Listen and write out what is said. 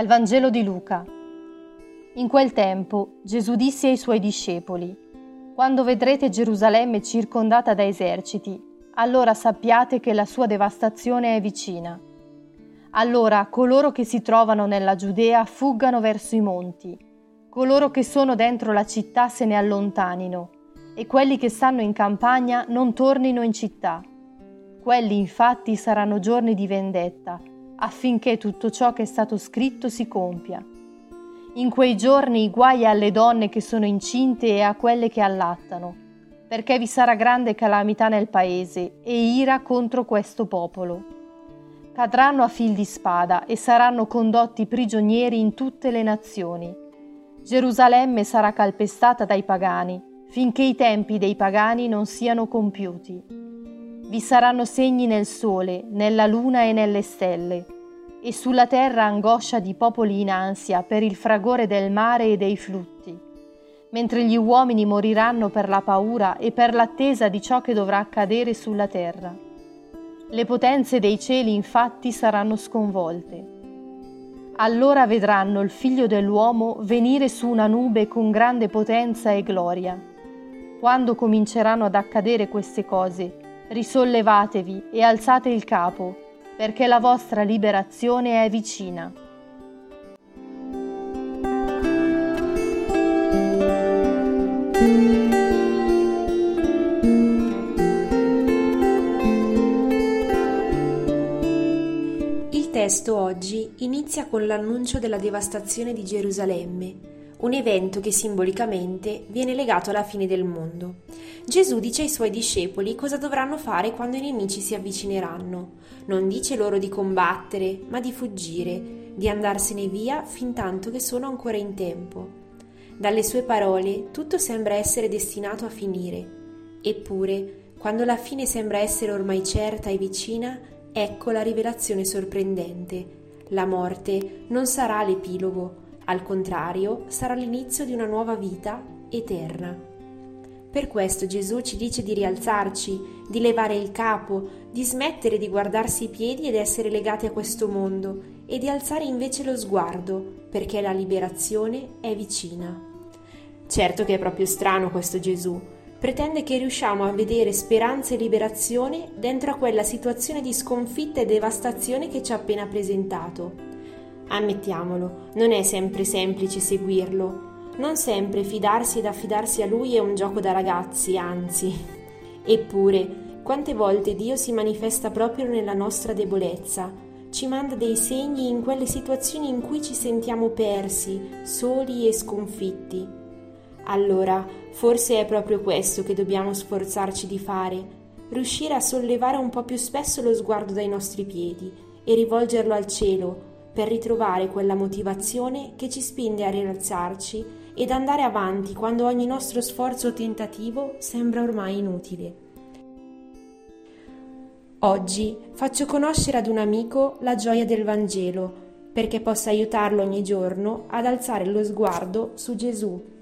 Dal Vangelo di Luca. In quel tempo Gesù disse ai suoi discepoli, Quando vedrete Gerusalemme circondata da eserciti, allora sappiate che la sua devastazione è vicina. Allora coloro che si trovano nella Giudea fuggano verso i monti, coloro che sono dentro la città se ne allontanino, e quelli che stanno in campagna non tornino in città. Quelli infatti saranno giorni di vendetta, affinché tutto ciò che è stato scritto si compia. In quei giorni guai alle donne che sono incinte e a quelle che allattano, perché vi sarà grande calamità nel paese e ira contro questo popolo. Cadranno a fil di spada e saranno condotti prigionieri in tutte le nazioni. Gerusalemme sarà calpestata dai pagani, finché i tempi dei pagani non siano compiuti. Vi saranno segni nel sole, nella luna e nelle stelle, e sulla terra angoscia di popoli in ansia per il fragore del mare e dei flutti, mentre gli uomini moriranno per la paura e per l'attesa di ciò che dovrà accadere sulla terra. Le potenze dei cieli infatti saranno sconvolte. Allora vedranno il figlio dell'uomo venire su una nube con grande potenza e gloria. Quando cominceranno ad accadere queste cose, risollevatevi e alzate il capo, perché la vostra liberazione è vicina. Il testo oggi inizia con l'annuncio della devastazione di Gerusalemme un evento che simbolicamente viene legato alla fine del mondo. Gesù dice ai suoi discepoli cosa dovranno fare quando i nemici si avvicineranno. Non dice loro di combattere, ma di fuggire, di andarsene via fin tanto che sono ancora in tempo. Dalle sue parole tutto sembra essere destinato a finire. Eppure, quando la fine sembra essere ormai certa e vicina, ecco la rivelazione sorprendente. La morte non sarà l'epilogo, al contrario, sarà l'inizio di una nuova vita eterna. Per questo Gesù ci dice di rialzarci, di levare il capo, di smettere di guardarsi i piedi ed essere legati a questo mondo e di alzare invece lo sguardo, perché la liberazione è vicina. Certo che è proprio strano questo Gesù. Pretende che riusciamo a vedere speranza e liberazione dentro a quella situazione di sconfitta e devastazione che ci ha appena presentato. Ammettiamolo, non è sempre semplice seguirlo. Non sempre fidarsi ed affidarsi a lui è un gioco da ragazzi, anzi. Eppure, quante volte Dio si manifesta proprio nella nostra debolezza, ci manda dei segni in quelle situazioni in cui ci sentiamo persi, soli e sconfitti. Allora, forse è proprio questo che dobbiamo sforzarci di fare, riuscire a sollevare un po' più spesso lo sguardo dai nostri piedi e rivolgerlo al cielo per ritrovare quella motivazione che ci spinge a rialzarci ed andare avanti quando ogni nostro sforzo o tentativo sembra ormai inutile. Oggi faccio conoscere ad un amico la gioia del Vangelo perché possa aiutarlo ogni giorno ad alzare lo sguardo su Gesù